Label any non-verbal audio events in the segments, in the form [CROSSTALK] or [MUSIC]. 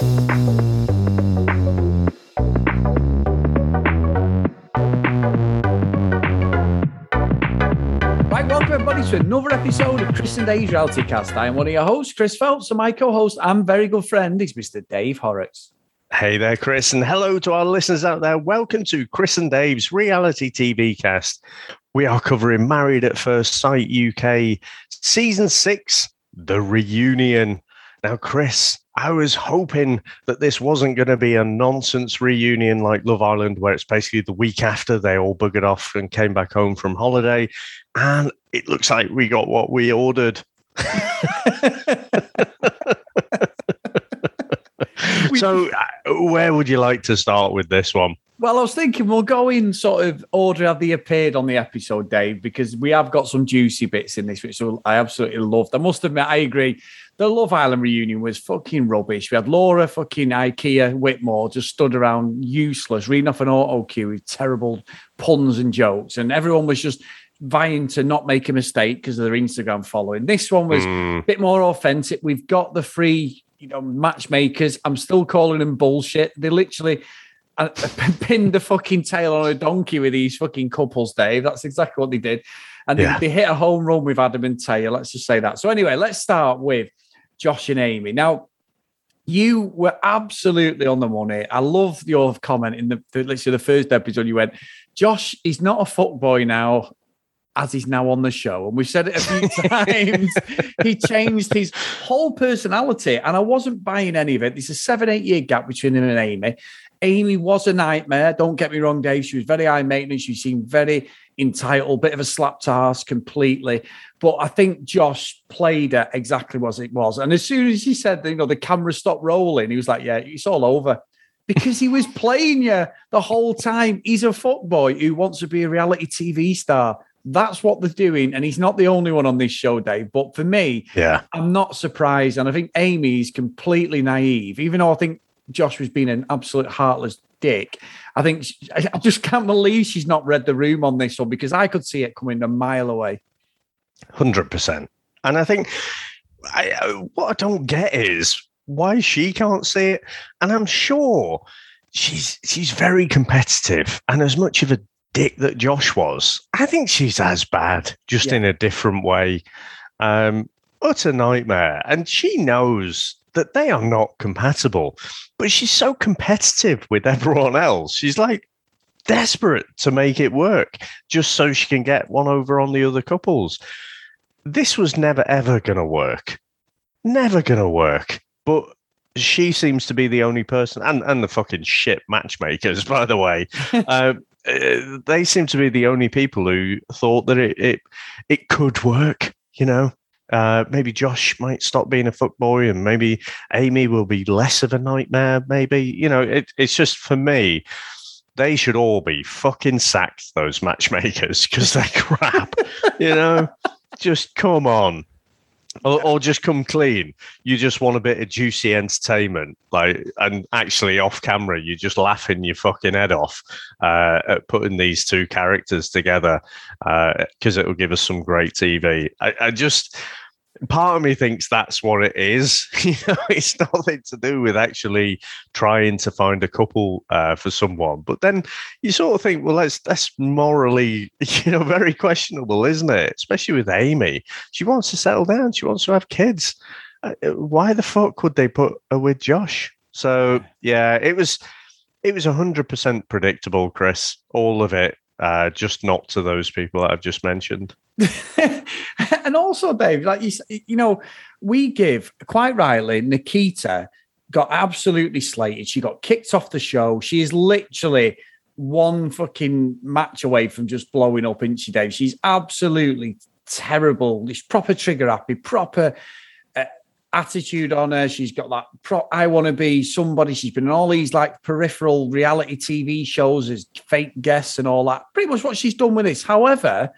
Everybody to another episode of Chris and Dave's Reality Cast. I am one of your hosts, Chris Phelps, and my co-host and very good friend is Mr. Dave Horrocks. Hey there, Chris, and hello to our listeners out there. Welcome to Chris and Dave's reality TV cast. We are covering Married at First Sight UK season six, The Reunion. Now, Chris, I was hoping that this wasn't going to be a nonsense reunion like Love Island, where it's basically the week after they all buggered off and came back home from holiday. And it looks like we got what we ordered. [LAUGHS] so, uh, where would you like to start with this one? Well, I was thinking we'll go in sort of order of they appeared on the episode, Dave, because we have got some juicy bits in this, which I absolutely loved. I must admit, I agree. The Love Island reunion was fucking rubbish. We had Laura fucking IKEA Whitmore just stood around useless, reading off an auto cue with terrible puns and jokes, and everyone was just vying to not make a mistake because of their Instagram following. This one was Mm. a bit more authentic. We've got the free, you know, matchmakers. I'm still calling them bullshit. They literally uh, [LAUGHS] pinned the fucking tail on a donkey with these fucking couples, Dave. That's exactly what they did. And they, they hit a home run with Adam and Taylor. Let's just say that. So anyway, let's start with Josh and Amy. Now, you were absolutely on the money. I love your comment in the, the literally the first episode. You went, Josh is not a fuckboy now, as he's now on the show. And we've said it a few [LAUGHS] times. he changed his whole personality, and I wasn't buying any of it. There's a seven, eight year gap between him and Amy. Amy was a nightmare. Don't get me wrong, Dave. She was very high maintenance. She seemed very entitled, bit of a slap task completely. But I think Josh played it exactly as it was. And as soon as he said, you know, the camera stopped rolling, he was like, yeah, it's all over. Because he was playing you the whole time. He's a fuckboy who wants to be a reality TV star. That's what they're doing. And he's not the only one on this show, Dave. But for me, Yeah. I'm not surprised. And I think Amy's completely naive, even though I think Josh was being an absolute heartless dick. I think she- I just can't believe she's not read the room on this one because I could see it coming a mile away. Hundred percent. And I think I- what I don't get is why she can't see it. And I'm sure she's she's very competitive and as much of a dick that Josh was. I think she's as bad, just Yeah. in a different way. Um, utter nightmare. And she knows that they are not compatible, but she's so competitive with everyone else. She's like desperate to make it work just so she can get one over on the other couples. This was never ever going to work. Never going to work. But she seems to be the only person, and, and the fucking shit matchmakers, by the way. um, [LAUGHS] uh, they seem to be the only people who thought that it it, it could work. You know, uh, maybe Josh might stop being a fuckboy, and maybe Amy will be less of a nightmare. Maybe you know, it, it's just for me. They should all be fucking sacked. Those [LAUGHS] matchmakers because they're crap. you know, [LAUGHS] just come on. Or, or just come clean. You just want a bit of juicy entertainment, like, and actually off camera, you're just laughing your fucking head off uh, at putting these two characters together because it will give us some great TV. I, I just, part of me thinks that's what it is. [LAUGHS] you know, it's nothing to do with actually trying to find a couple uh, for someone. But then you sort of think, well, that's that's morally, [LAUGHS] you know, very questionable, isn't it? Especially with Amy, she wants to settle down, she wants to have kids. Uh, why the fuck would they put her with Josh? So yeah, it was it was hundred percent predictable, Chris. All of it, uh, just not to those people that I've just mentioned. [LAUGHS] and also, Dave, like you, you know, we give quite rightly. Nikita got absolutely slated. She got kicked off the show. She is literally one fucking match away from just blowing up, isn't she, Dave? She's absolutely terrible. She's proper trigger happy, proper attitude on her. She's got that. Pro- I want to be somebody. She's been in all these like peripheral reality TV shows as fake guests and all that. Pretty much what she's done with this. However,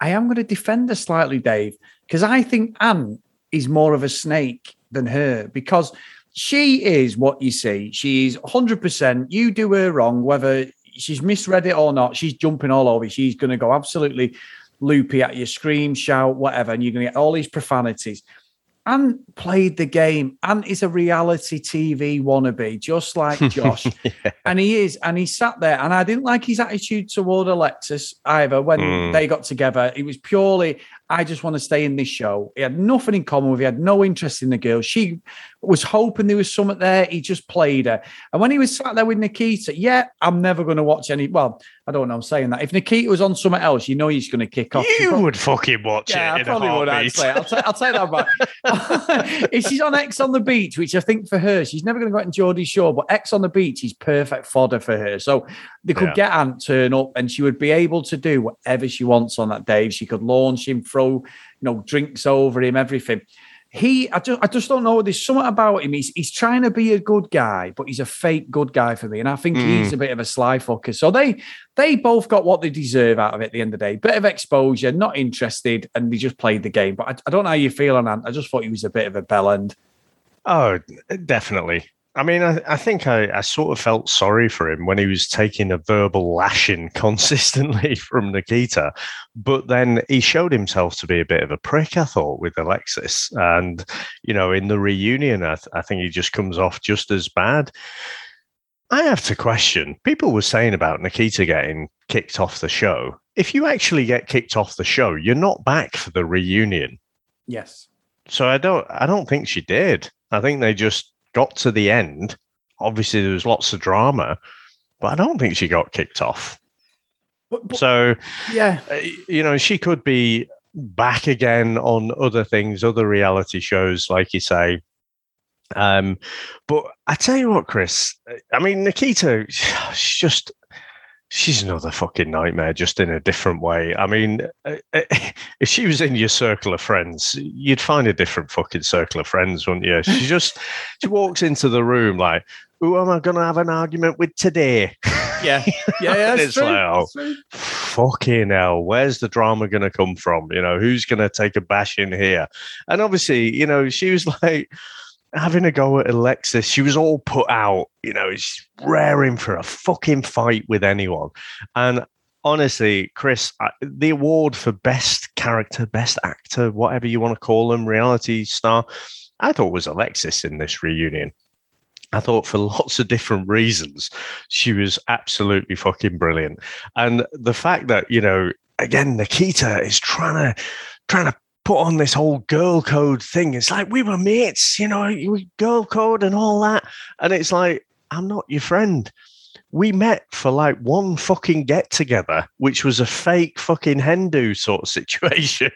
I am going to defend her slightly, Dave, because I think Ant is more of a snake than her because she is what you see. She's 100%. You do her wrong, whether she's misread it or not, she's jumping all over. She's going to go absolutely loopy at you, scream, shout, whatever, and you're going to get all these profanities. And played the game and is a reality TV wannabe, just like [LAUGHS] Josh. yeah. And he is. And he sat there. And I didn't like his attitude toward Alexis either when mm. they got together. It was purely, I just want to stay in this show. He had nothing in common with He had no interest in the girl. She was hoping there was something there. He just played her. And when he was sat there with Nikita, yeah, I'm never going to watch any. Well, I don't know. I'm saying that if Nikita was on something else, you know he's going to kick off. You probably, would fucking watch yeah, it. Yeah, I probably would actually. I'll, t- I'll take that back. [LAUGHS] if she's on Ex on the Beach, which I think for her, she's never going to go out in Geordie Shore, but Ex on the Beach is perfect fodder for her. So they could yeah. get Ant turn up, and she would be able to do whatever she wants on that day. She could launch him, throw you know drinks over him, everything he I just I just don't know. There's something about him. He's he's trying to be a good guy, but he's a fake good guy for me. And I think mm. he's a bit of a sly fucker. So they they both got what they deserve out of it at the end of the day. Bit of exposure, not interested, and they just played the game. But I, I don't know how you feel on that. I just thought he was a bit of a bell end. Oh, definitely. I mean, I, I think I, I, sort of felt sorry for him when he was taking a verbal lashing [LAUGHS] consistently from Nikita. But then he showed himself to be a bit of a prick, I thought, with Alexis. And, you know, in the reunion, I, th- I think he just comes off just as bad. I have to question people were saying about Nikita getting kicked off the show. If you actually get kicked off the show, you're not back for the reunion. Yes. So I don't I don't think she did. I think they just got to the end, obviously there was lots of drama, but I don't think she got kicked off. But, but, so, yeah, uh, you know, she could be back again on other things, other reality shows, like you say. Um, but I tell you what, Chris, I mean, Nikita, [SIGHS] she's just she's another fucking nightmare, just in a different way. I mean, uh, uh, if she was in your circle of friends, you'd find a different fucking circle of friends, wouldn't you? She [LAUGHS] just she walks into the room like, "Who am I going to have an argument with today?" Yeah, [LAUGHS] yeah, yeah it's true. like, oh, fucking hell, where's the drama going to come from? You know, who's going to take a bash in here? And obviously, you know, she was [LAUGHS] like having a go at Alexis. She was all put out, you know, she's raring for a fucking fight with anyone. And honestly, Chris, the award for best character, best actor, whatever you want to call them, reality star, I thought was Alexis in this reunion. I thought for lots of different reasons, she was absolutely fucking brilliant. And the fact that, you know, again, Nikita is trying to trying to put on this whole girl code thing. It's like we were mates, you know, girl code and all that. And it's like, I'm not your friend. We met for like one fucking get together, which was a fake fucking Hindu sort of [LAUGHS] situation.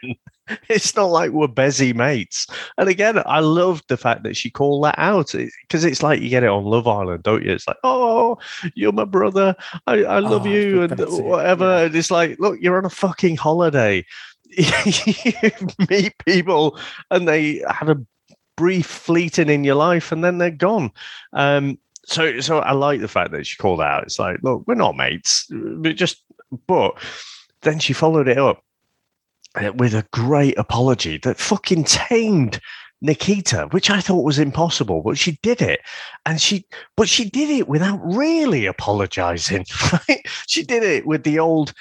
it's not like we're busy mates. And again, I love the fact that she called that out because it's like you get it on Love Island, don't you? It's like, oh, you're my brother. I, I love oh, you and whatever. Yeah. And it's like, look, you're on a fucking holiday. [LAUGHS] you meet people and they have a brief fleeting in your life and then they're gone. Um, so, so I like the fact that she called out. It's like, look, we're not mates, but just, but then she followed it up with a great apology that fucking tamed Nikita, which I thought was impossible, but she did it. And she, but she did it without really apologizing, [LAUGHS] right? She did it with the old,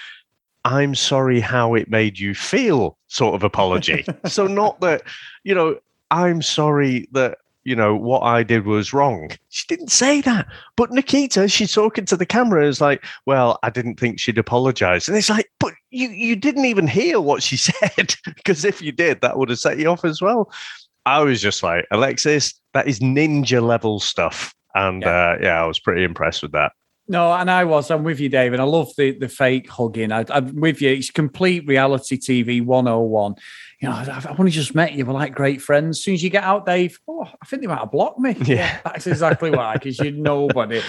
I'm sorry how it made you feel sort of apology. [LAUGHS] so not that, you know, I'm sorry that, you know, what I did was wrong. She didn't say that. But Nikita, she's talking to the camera is like, well, I didn't think she'd apologize. And it's like, but you you didn't even hear what she [LAUGHS] said. because if you did, that would have set you off as well. I was just like, Alexis, that is ninja level stuff. And yeah, uh, yeah I was pretty impressed with that. No, and I was. I'm with you, David. I love the the fake hugging. I, am with you. It's complete reality TV 101. You know, I've, I've only just met you. We're like great friends. As soon as you get out, Dave, oh, I think they might have blocked me. Yeah, yeah that's exactly why. Because you're nobody.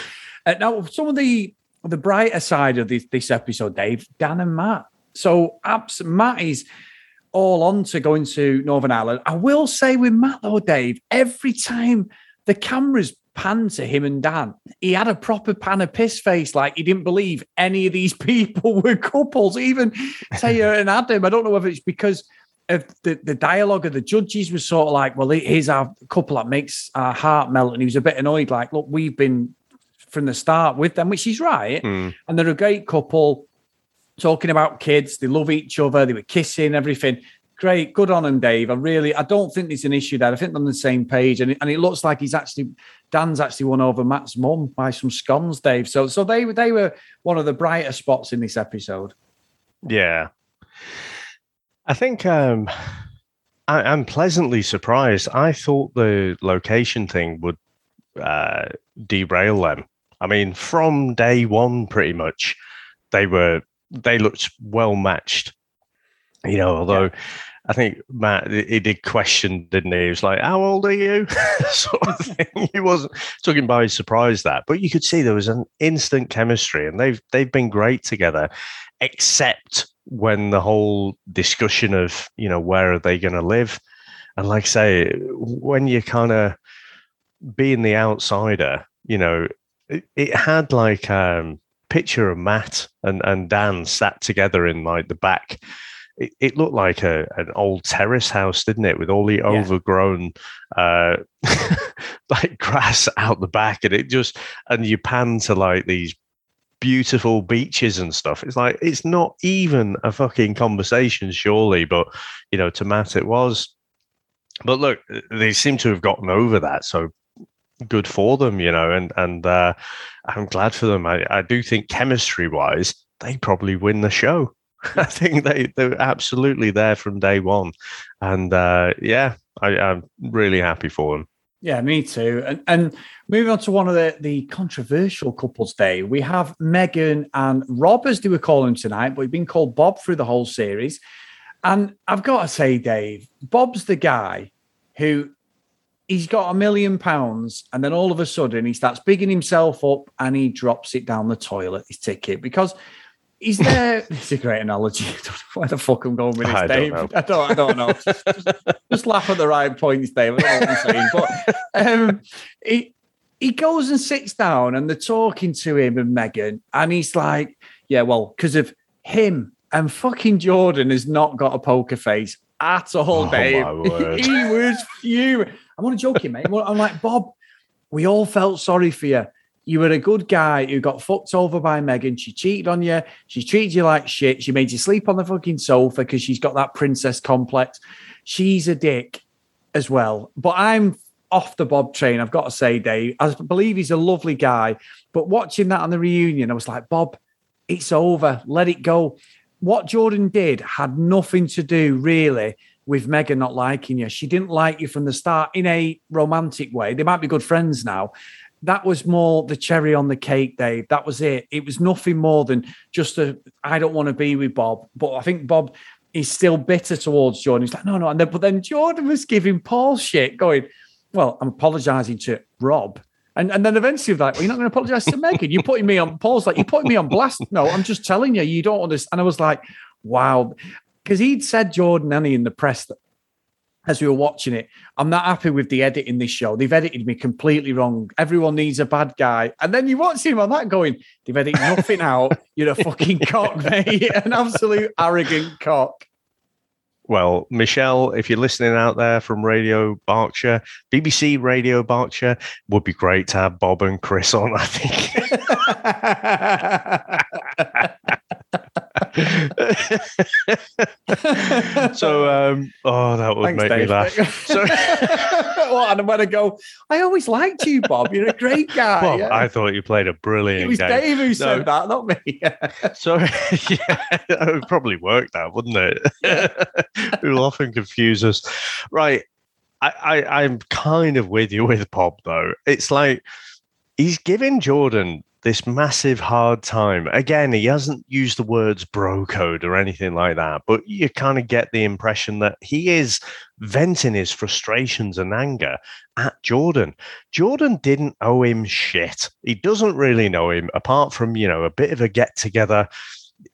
Uh, now, some of the the brighter side of this, this episode, Dave, Dan and Matt. So, abs- Matt is all on to going to Northern Ireland. I will say with Matt though, Dave, every time the cameras pan to him and Dan, he had a proper pan of piss face, like he didn't believe any of these [LAUGHS] people were couples. Even Tayah and Adam, I don't know whether it's because of the, the dialogue of the judges was sort of like, well, here's our couple that makes our heart melt. And he was a bit annoyed, like, look, we've been from the start with them, which is right. Mm. And they're a great couple talking about kids. They love each other. They were kissing, everything. great, good on him, Dave. I really, I don't think there's an issue there. I think they're on the same page, and it, and it looks like he's actually Dan's actually won over Matt's mum by some scones, Dave. So so they they were one of the brighter spots in this episode. Yeah, I think um, I, am pleasantly surprised. I thought the location thing would uh, derail them. I mean, from day one, pretty much, they were they looked well matched. You know, although yeah. I think Matt he did question, didn't he? He was like, "How old are you?" [LAUGHS] sort of [LAUGHS] thing. he wasn't talking by surprise that, but you could see there was an instant chemistry, and they've they've been great together, except when the whole discussion of you know where are they going to live, and like I say, when you kind of being the outsider, you know, it, it had like um picture of Matt and and Dan sat together in like the back it, it looked like a, an old terrace house, didn't it? With all the yeah. overgrown uh, [LAUGHS] like grass out the back, and it just and you pan to like these beautiful beaches and stuff. It's like it's not even a fucking conversation, surely, but you know, to Matt it was. But look, they seem to have gotten over that, so good for them, you know, and and uh, I'm glad for them. I, I do think chemistry wise, they probably win the show. [LAUGHS] I think they they're absolutely there from day one, and uh, yeah, I, am really happy for them. Yeah, me too. And and moving on to one of the the controversial couples day, we have Megan and Rob, as they were calling tonight, but he's been called Bob through the whole series. And I've got to say, Dave, Bob's the guy who he's got a million pounds, and then all of a sudden he starts bigging himself up and he drops it down the toilet, his ticket, because is there? [LAUGHS] it's a great analogy. [LAUGHS] I don't know where the fuck I'm going with this, I Dave. Don't I don't. I don't know. just, just, laugh at the right points, Dave. I don't know what I'm saying, but um, he he goes and sits down, and they're talking to him and Megan, and he's like, "Yeah, well, because of him and fucking Jordan has not got a poker face at all, oh, Dave. [LAUGHS] he was fuming. I'm not joking, mate. I'm like Bob. We all felt sorry for you you were a good guy who got fucked over by Megan. She cheated on you. She treated you like shit. She made you sleep on the fucking sofa because she's got that princess complex. She's a dick as well. But I'm off the Bob train. I've got to say, Dave. I believe he's a lovely guy. But watching that on the reunion, I was like, Bob, it's over. Let it go. What Jordan did had nothing to do really with Megan not liking you. She didn't like you from the start in a romantic way. They might be good friends now that was more the cherry on the cake, Dave. That was it. It was nothing more than just a I don't want to be with Bob. But I think Bob is still bitter towards Jordan. He's like, no, no. And then, but then Jordan was giving Paul shit, going, Well, I'm apologizing to Rob. And, and then eventually, like, well, you're not going to apologize to Megan. You're putting me on. Paul's like, you're putting me on blast. No, I'm just telling you, you don't understand. And I was like, wow, because he'd said Jordan Annie in the press that as we were watching it. I'm not happy with the edit in this show. They've edited me completely wrong. Everyone needs a bad guy. And then you watch him on that going, they've edited nothing out. You're a [LAUGHS] fucking cock, mate. [LAUGHS] An absolute arrogant cock. Well, Michelle, if you're listening out there from Radio Berkshire, BBC Radio Berkshire, would be great to have Bob and Chris on, I think. [LAUGHS] [LAUGHS] so, um, oh, that would Thanks, make Dave. me laugh. So, [LAUGHS] well, and I'm going to go. I always liked you, Bob. You're a great guy. Bob, yeah. I thought you played a brilliant. It was game. Dave who no. said that, not me. [LAUGHS] so, yeah, it would probably work that, wouldn't it? it will often confuse us. Right. I, I, I'm kind of with you with Bob though. It's like he's giving Jordan this massive hard time. Again, he hasn't used the words bro code or anything like that, but you kind of get the impression that he is venting his frustrations and anger at Jordan. Jordan didn't owe him shit. He doesn't really know him apart from, you know, a bit of a get together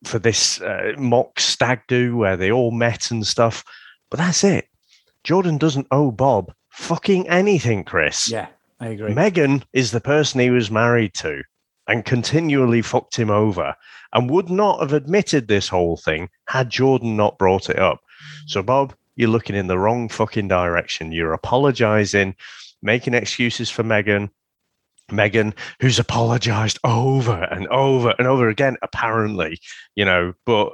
for this uh, mock stag do where they all met and stuff. But that's it. Jordan doesn't owe Bob fucking anything, Chris. Yeah, I agree. Megan is the person he was married to and continually fucked him over and would not have admitted this whole thing had Jordan not brought it up. So, Bob, you're looking in the wrong fucking direction. You're apologizing, making excuses for Megan. Megan, who's apologized over and over and over again, apparently, you know, but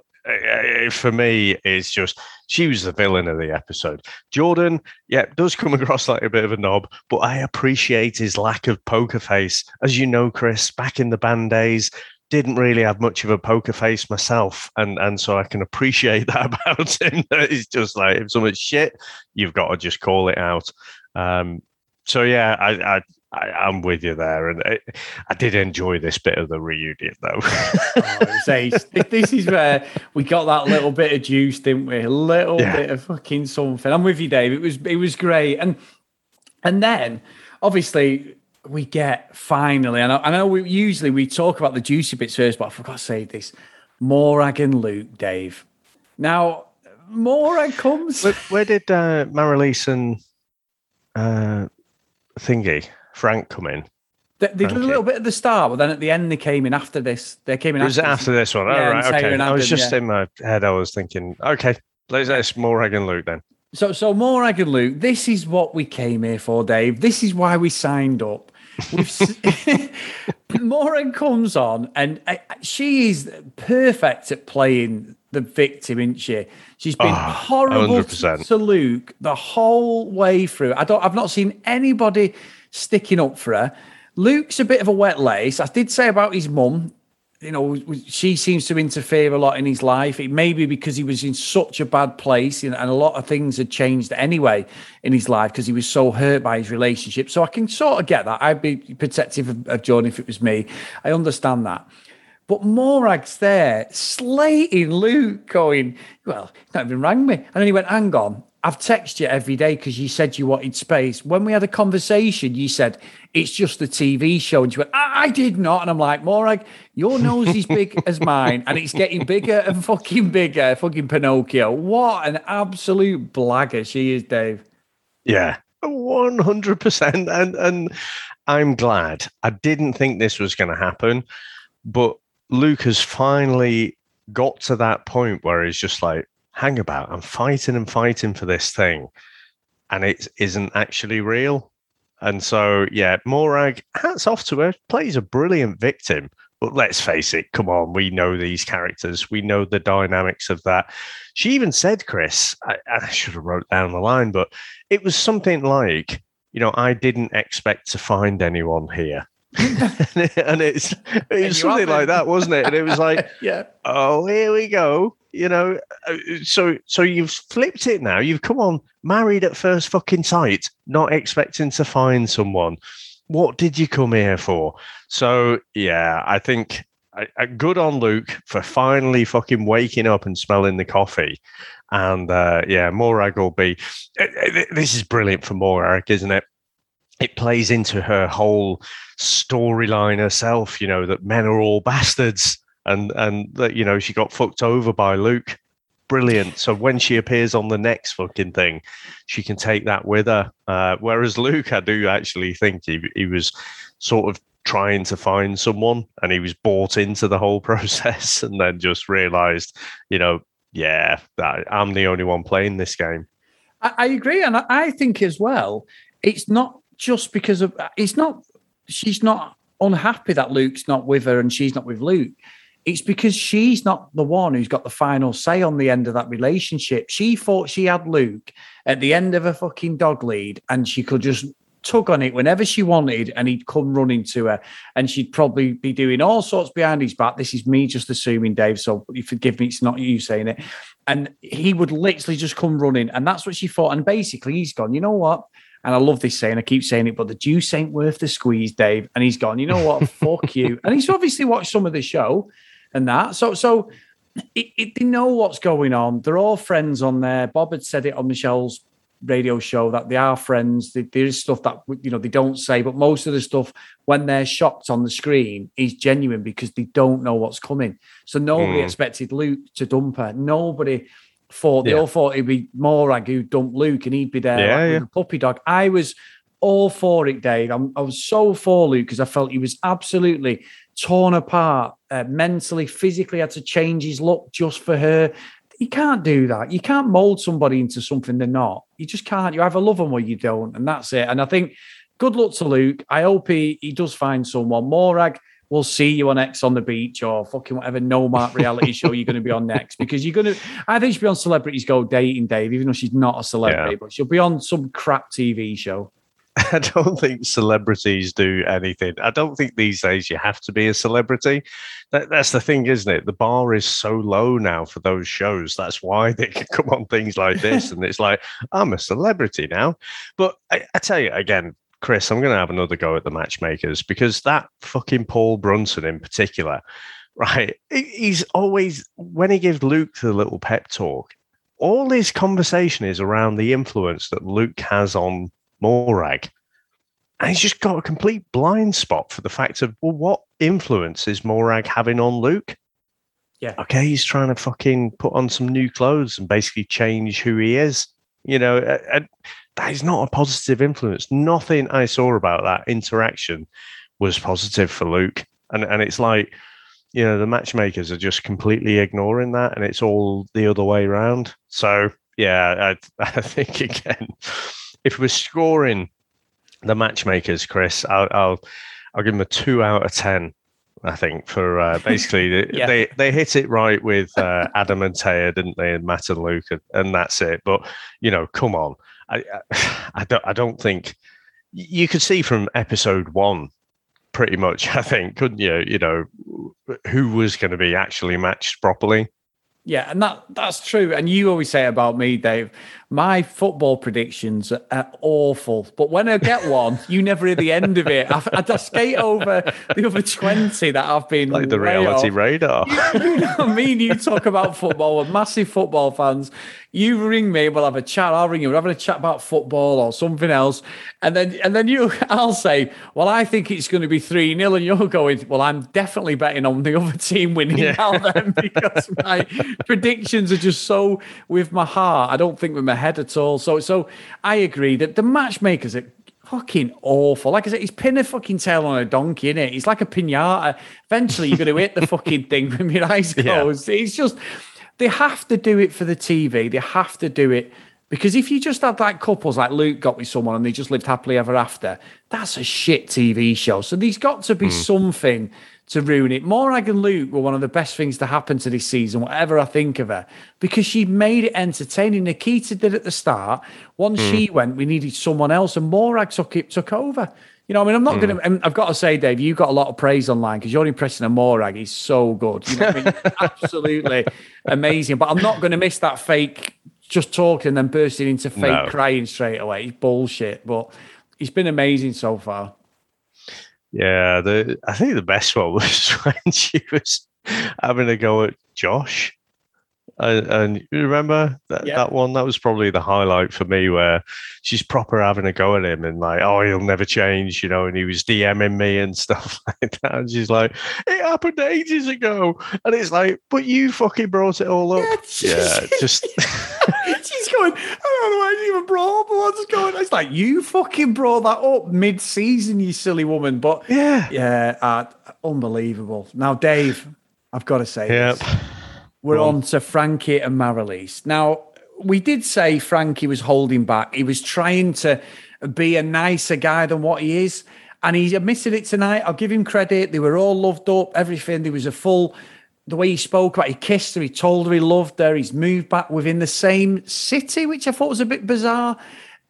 for me, it's just she was the villain of the episode. Jordan, yeah, does come [LAUGHS] across like a bit of a knob, but I appreciate his lack of poker face. As you know, Chris, back in the band days, didn't really have much of a poker face myself, and and so I can appreciate [LAUGHS] that about him. He's just like if someone's shit, you've got to just call it out. Um, so yeah, I, I I, am with you there, and I, I, did enjoy this bit of the reunion, though. oh, [LAUGHS] this is where we got that little bit of juice, didn't we? A little yeah. bit of fucking something. I'm with you, Dave. It was it was great, and and then obviously we get finally, and I, I know we usually we talk about the juicy bits first, but I forgot to say this: Morag and Luke, Dave. Now Morag comes. Where, where did uh, Marilyse and uh, Thingy? Frank come in. They, they did a little bit at the start, but then at the end they came in after this. They came in. It was after, this one. Yeah, oh, right, okay. Adam, I was just yeah. in my head. I was thinking, okay, let's let's Morag and Luke then. So so Morag and Luke. This is what we came here for, Dave. This is why we signed up. [LAUGHS] Morag comes on, and uh, she is perfect at playing the victim, isn't she? She's been oh, horrible to, to Luke the whole way through. I don't. I've not seen anybody sticking up for her. Luke's a bit of a wet lace. I did say about his mum. You know, she seems to interfere a lot in his life. It may be because he was in such a bad place and, a lot of things had changed anyway in his life because he was so hurt by his relationship. So I can sort of get that. I'd be protective of, of John if it was me. I understand that. But Morag's there, slating Luke, going, Well, he not even rang me. And then he went, Hang on, I've texted you every day because you said you wanted space. When we had a conversation, you said it's just a TV show, and you went, I, I did not. And I'm like, Morag, your nose is big as [LAUGHS] mine, and it's getting bigger and fucking bigger. Fucking Pinocchio. What an absolute blagger she is, Dave. Yeah, one hundred percent. And and I'm glad. I didn't think this was going to happen, but Luke has finally got to that point where he's just like, hang about. I'm fighting and fighting for this thing, and it isn't actually real. And so, yeah, Morag, hats off to her, plays a brilliant victim. But let's face it, come on, we know these characters, we know the dynamics of that. She even said, Chris, I, I should have wrote down the line, but it was something like, you know, I didn't expect to find anyone here. [LAUGHS] and it's it was something like that, wasn't it? And it was like, [LAUGHS] yeah, oh, here we go. You know, uh, so so you've flipped it now. You've come on married at first fucking sight, not expecting to find someone. What did you come here for? So yeah, I think good on Luke for finally fucking waking up and smelling the coffee. And uh, yeah, Morag will be. Uh, uh, this is brilliant for Morag, isn't it? It plays into her whole storyline herself. You know that men are all bastards, and and that you know she got fucked over by Luke. Brilliant. So when she appears on the next fucking thing, she can take that with her. Uh, whereas Luke, I do actually think he he was sort of trying to find someone and he was bought into the whole [LAUGHS] process and then just realized, you know, yeah, that I'm the only one playing this game. I, I agree. And I think as well, it's not just because of, it's not, she's not unhappy that Luke's not with her and she's not with Luke. It's because she's not the one who's got the final say on the end of that relationship. She thought she had Luke at the end of a fucking dog lead and she could just tug on it whenever she wanted and he'd come running to her and she'd probably be doing all sorts behind his back. This is me just assuming, Dave, so you forgive me, it's not you saying it. And he would literally just come running. And that's what she thought. And basically, he's gone, you know what? And I love this saying, I keep saying it, but the juice ain't worth the squeeze, Dave. And he's gone, you know what? Fuck you. And he's obviously watched some of the show and that. So, so it, it, they know what's going on. They're all friends on there. Bob had said it on Michelle's radio show that they are friends. There is stuff that you know they don't say, but most of the stuff when they're shocked on the screen is genuine because they don't know what's coming. So nobody mm. expected Luke to dump her. Nobody thought they all thought it'd be Morag who dumped Luke and he'd be there yeah, like, yeah. with a puppy dog. I was all for it, Dave. I'm, i was so for Luke because I felt he was absolutely torn apart uh, mentally, physically. Had to change his look just for her. You can't do that. You can't mold somebody into something they're not. You just can't. You either love them or you don't, and that's it. And I think good luck to Luke. I hope he, he does find someone. Morag, we'll see you on Ex on the beach or fucking whatever no mark reality show you're going to be on next because you're going to. I think she'll be on Celebrities Go Dating, Dave, even though she's not a celebrity, Yeah. but she'll be on some crap TV show. [LAUGHS] I don't think celebrities do anything. I don't think these days you have to be a celebrity. That, that's the thing, isn't it? The bar is so low now for those shows. That's why they can [LAUGHS] come on things like this. and it's like, I'm a celebrity now. But I, I tell you again, Chris, I'm going to have another go at the matchmakers because that fucking Paul Brunson in particular, [LAUGHS] right? He's always, when he gives Luke the little pep talk, all his conversation is around the influence that Luke has on Morag. And he's just got a complete blind spot for the fact of, well, what influence is Morag having on Luke? Yeah. Okay, he's trying to fucking put on some new clothes and basically change who he is. You know, and that is not a positive influence. Nothing I saw about that interaction was positive for Luke. And and it's like, you know, the matchmakers are just completely ignoring that and it's all the other way around. So yeah, I [LAUGHS] I think again, if we're scoring the matchmakers, Chris, I'll I'll, I'll give them a two out of ten. I think for uh, [LAUGHS] basically they, Yeah. they they hit it right with uh, [LAUGHS] Adam and Tayah, didn't they, and Matt and Luke, and, and that's it. But you know, come on, I, I [SIGHS] I don't I don't think you could see from episode one pretty much. [LAUGHS] I think couldn't you? You know, who was going to be actually matched properly. Yeah, and that that's true. And you always say about me, Dave, my football predictions are, awful. But when I get one, you never hear the end of it. I, I just skate over the other 20 that I've been Like the reality off. radar. you know what I mean? You talk about football, we're massive football fans. You ring me, we'll have a chat. I'll ring you. We're having a chat about football or something else, and then and then you, [LAUGHS] I'll say, "Well, I think it's going to be three 0 and you're going, "Well, I'm definitely betting on the other team winning Yeah. now then because my [LAUGHS] predictions are just so with my heart. I don't think with my head at all. So so I agree that the matchmakers are fucking awful. Like I said, he's pinning a fucking tail on a donkey, innit? He's like a pinata. Eventually, you're going to hit the fucking thing [LAUGHS] when your eyes Yeah. closed. It's just, they have to do it for the TV. They have to do it because if you just had like couples like Luke got with someone and they just lived happily ever after, that's a shit TV show. So there's got to be hmm. something to ruin it. Morag and Luke were one of the best things to happen to this season, whatever I think of her, because she made it entertaining. Nikita did at the start. Once hmm. she went, we needed someone else, and Morag took it took over. You know, I mean, I'm not gonna. Hmm. I've got to say, Dave, you've got a lot of praise online because your impression of Morag is so good. You know, I mean? [LAUGHS] absolutely amazing. But I'm not going to miss that fake just talking and then bursting into fake No. crying straight away. It's bullshit. But it's been amazing so far. Yeah, the I think the best one was [LAUGHS] when she was having a go at Josh. And, and you remember that, Yeah. that one? That was probably the highlight for me, where she's proper having a go at him and like, oh, he'll never change, you know. And he was DMing me and [LAUGHS] stuff like that. And she's like, it happened ages ago, and it's like, but you fucking brought it all up. Yeah, [LAUGHS] just She's going, I don't know why you even brought up what's going on. It's like, you fucking brought that up mid season, you silly woman. But yeah, yeah, uh, unbelievable. Now, Dave, I've got to say, Yep. this. we're Go on. on to Frankie and Marilyse. Now, we did say Frankie was holding back. He was trying to be a nicer guy than what he is. And he admitted it tonight. I'll give him credit. They were all loved up, everything. There was a full, the way he spoke about, he kissed her, he told her he loved her. He's moved back within the same city, which I thought was a bit bizarre.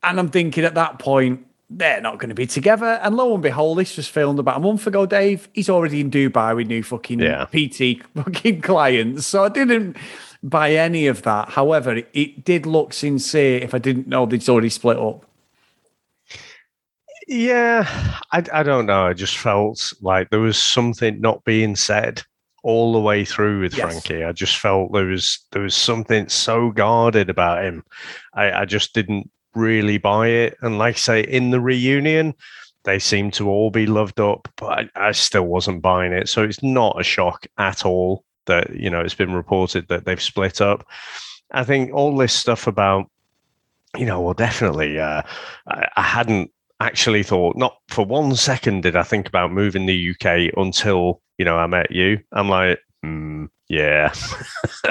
And I'm thinking at that point, they're not going to be together. And lo and behold, this was filmed about a month ago, Dave. He's already in Dubai with new fucking Yeah. PT [LAUGHS] fucking clients. So I didn't buy any of that. However, it, it did look sincere if I didn't know they'd already split up. Yeah, I, I don't know. I just felt like there was something not being said all the way through with Yes. Frankie. I just felt there was there was something so guarded about him. I, I just didn't really buy it. And like I say, in the reunion, they seem to all be loved up, but I, I still wasn't buying it. So it's not a shock at all that you know it's been reported that they've split up. I think all this stuff about you know, well, definitely. Uh, I, I hadn't actually thought, not for one second did I think about moving the UK until, you know, I met you. I'm like, hmm, yeah.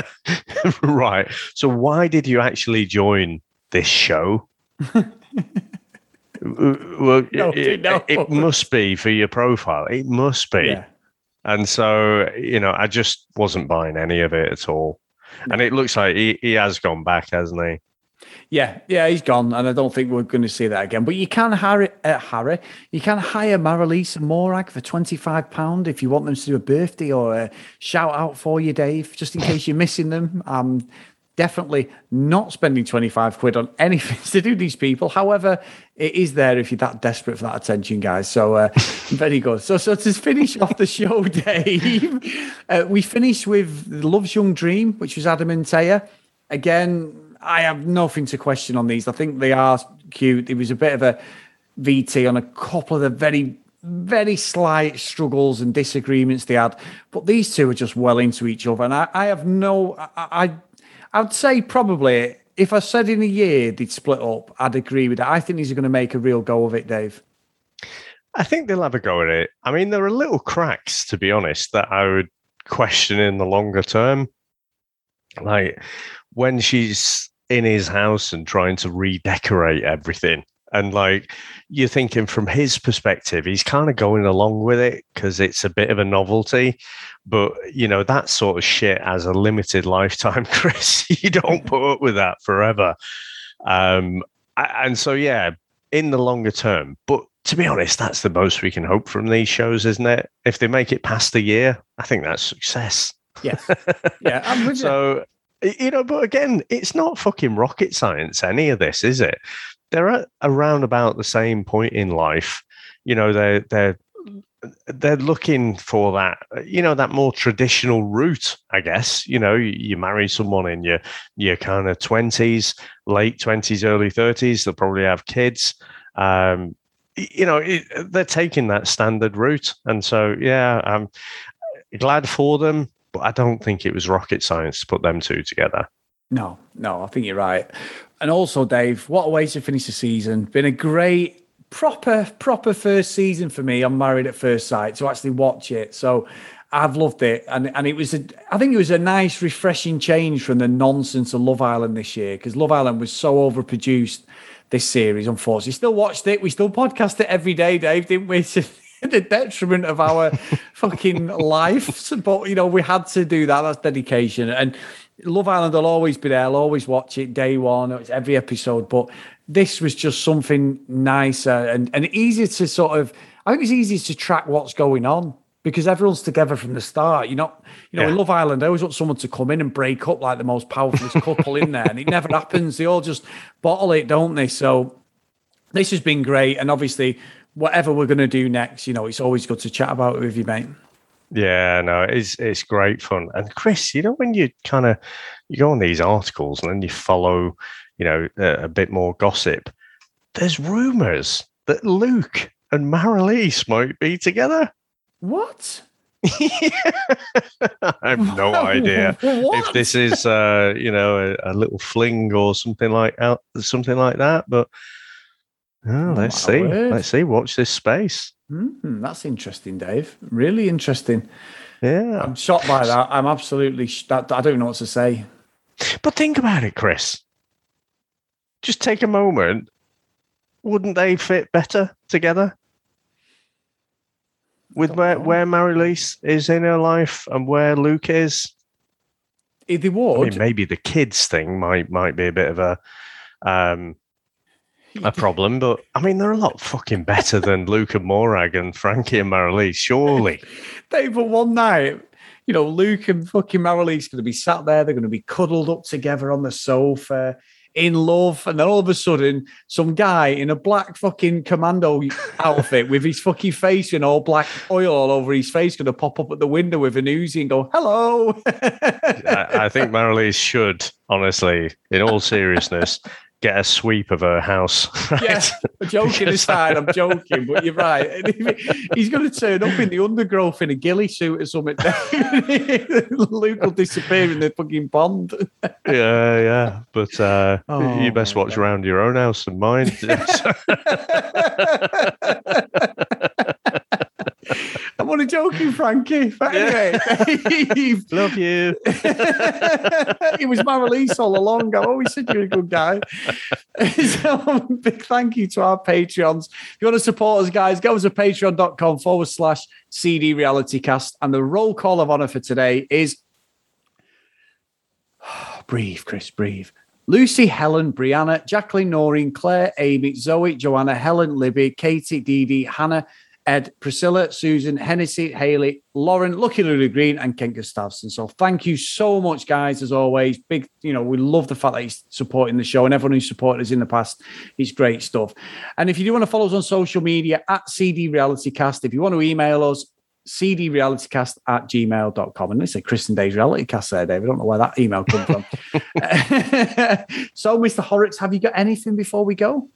[LAUGHS] right. So why did you actually join this show? [LAUGHS] well, No, it, no. it must be for your profile. It must be. Yeah. And so, you know, I just wasn't buying any of it at all. And it looks like he, he has gone back, hasn't he? Yeah, yeah, he's gone, and I don't think we're going to see that again. But you can hire uh, Harry, you can hire Marilyse and Morag for twenty five pound if you want them to do a birthday or a shout out for you, Dave, just in case you're missing them. Definitely not spending 25 quid on [LAUGHS] anything to do these people. However, it is there if you're that desperate for that attention, guys. So uh, [LAUGHS] very good. So, so to finish off the show, [LAUGHS] Dave, uh, we finished with Love's Young Dream, which was Adam and Tayah. Again, I have nothing to question on these. I think they are cute. It was a bit of a VT on a couple of the very very slight struggles and disagreements they had, but these two are just well into each other. And I, I have no, I, I I'd say probably if I said in a year they'd split up, I'd agree with that. I think these are going to make a real go of it, Dave. I think they'll have a go at it. I mean, there are little cracks, to be honest, that I would question in the longer term. Like when she's in his house and trying to redecorate everything. And like you're thinking from his perspective, he's kind of going along with it because it's a bit of a novelty. But you know, that sort of shit has a limited lifetime, [LAUGHS] Chris. you don't put up with that forever. Um, and so, yeah, in the longer term, but to be honest, that's the most we can hope from these shows, isn't it? If they make it past the year, I think that's success. Yeah. [LAUGHS] Yeah. I'm so, you know, but again, it's not fucking rocket science, any of this, is it? They're at around about the same point in life. You know, they're, they're, they're looking for that, you know, that more traditional route, I guess. You know, you, you marry someone in your your kind of twenties, late twenties, early thirties. They'll probably have kids. Um, you know, it, they're taking that standard route, and so yeah, I'm glad for them. But I don't think it was rocket science to put them two together. No, no, I think you're right. And also, Dave, what a way to finish the season. Been a great proper proper first season for me on Married at First Sight to actually watch it. So I've loved it, and and it was a, I think it was a nice, refreshing change from the nonsense of Love Island this year because Love Island was so overproduced this series. Unfortunately, still watched it. We still podcast it every day, Dave, didn't we? [LAUGHS] The detriment of our fucking lives. but you know we had to do that. That's dedication, and Love Island will always be there. I'll always watch it day one. It's every episode, but this was just something nicer and, and easier to sort of I think it's easier to track what's going on because everyone's together from the start. You're not, you know, yeah. in Love Island, I always want someone to come in and break up like the most powerful couple in there, and it never happens. They all just bottle it, don't they? So this has been great, and obviously, whatever we're going to do next, you know, it's always good to chat about it with you, mate. Yeah, no, it's it's great fun. And Chris, you know, when you kind of you go on these articles and then you follow you know, a, a bit more gossip. There's rumors that Luke and Marilyse might be together. What? [LAUGHS] I have no [LAUGHS] idea if this is, uh, you know, a, a, little fling or something like out, something like that. But oh, let's see. Word. Let's see. Watch this space. Mm, that's interesting, Dave. Really interesting. Yeah, I'm shocked by that. I'm absolutely. Sh- I don't know what to say. But think about it, Chris just take a moment. Wouldn't they fit better together? With where, know. where Marilyse is in her life and where Luke is? If they would. I mean, maybe the kids thing might might be a bit of a um, [LAUGHS] a problem, but I mean, they're a lot fucking better than Luke and Morag and Frankie and Marilyse, surely. [LAUGHS] they, but one night, you know, Luke and fucking Marilyse going to be sat there, they're going to be cuddled up together on the sofa in love, and then all of a sudden, some guy in a black fucking commando [LAUGHS] outfit with his fucking face and all black oil all over his face going to pop up at the window with an Uzi and go, "Hello." I, I think Marilyse should, honestly, in all seriousness, get a sweep of her house. Right? [LAUGHS] Yeah, joking aside, I'm joking, but you're right. [LAUGHS] He's going to turn up in the undergrowth in a ghillie suit or something. [LAUGHS] Luke will disappear in the fucking pond. yeah, yeah. But uh, oh, you best watch God. around your own house and mine. I want to joking, Frankie. But anyway, Dave, [LAUGHS] Love you. [LAUGHS] it was Marilyse all along. I always said you're a good guy. [LAUGHS] so big thank you to our Patreons. If you want to support us, guys, go to patreon.com forward slash CD Reality Cast. And the roll call of honor for today is [SIGHS] breathe, Chris, breathe. Lucy, Helen, Brianna, Jacqueline, Noreen, Claire, Amy, Zoe, Joanna, Helen, Libby, Katie, Dee Dee, Hannah, Ed, Priscilla, Susan, Hennessy, Haley, Lauren, Lucky Lulu Green, and Ken Gustafson. So thank you so much, guys, as always. Big, you know, we love the fact that he's supporting the show and everyone who's supported us in the past. It's great stuff. And if you do want to follow us on social media at CD Reality Cast, if you want to email us, cdrealitycast at gmail.com. And they say Kristen Day's reality cast there, Dave. I don't know where that email come from. [LAUGHS] [LAUGHS] so, Mr. Horrocks, have you got anything before we go?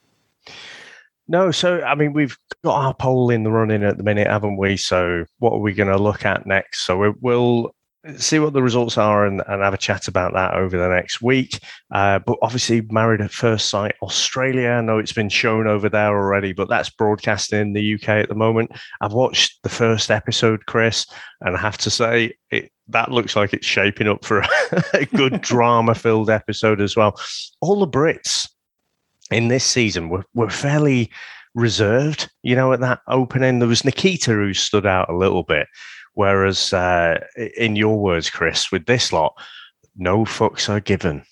No, so I mean, we've got our poll in the running at the minute, haven't we? So, what are we going to look at next? So, we, will see what the results are and, and, have a chat about that over the next week. Uh, but obviously, Married at First Sight Australia. I know it's been shown over there already, but that's broadcasting in the UK at the moment. I've watched the first episode, Chris, and I have to say, it, that looks like it's shaping up for [LAUGHS] a good drama filled episode as well. All the Brits in this season were, were fairly reserved. You know, at that opening, there was Nikita who stood out a little bit. Whereas, uh, in your words, Chris, with this lot, no fucks are given.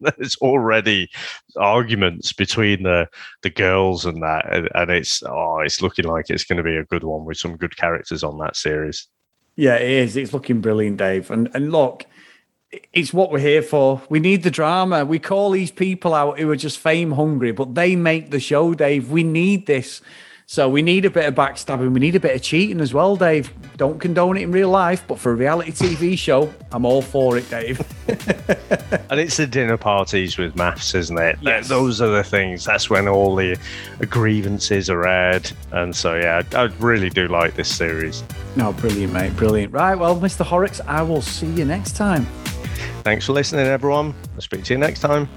[LAUGHS] There's already arguments between the the girls and that, and, and it's oh, it's looking like it's going to be a good one with some good characters on that series. Yeah, it is. It's looking brilliant, Dave. And and look, it's what we're here for. We need the drama. We call these people out who are just fame hungry, but they make the show, Dave. We need this. So we need a bit of backstabbing. We need a bit of cheating as well, Dave. Don't condone it in real life, but for a reality TV show, I'm all for it, Dave. [LAUGHS] and it's the dinner parties with MAFS, isn't it? Yes. Those are the things. That's when all the uh, grievances are aired. And so, yeah, I really do like this series. No, brilliant, mate. Brilliant. Right. Well, Mr. Horrocks, I will see you next time. Thanks for listening, everyone. I'll speak to you next time.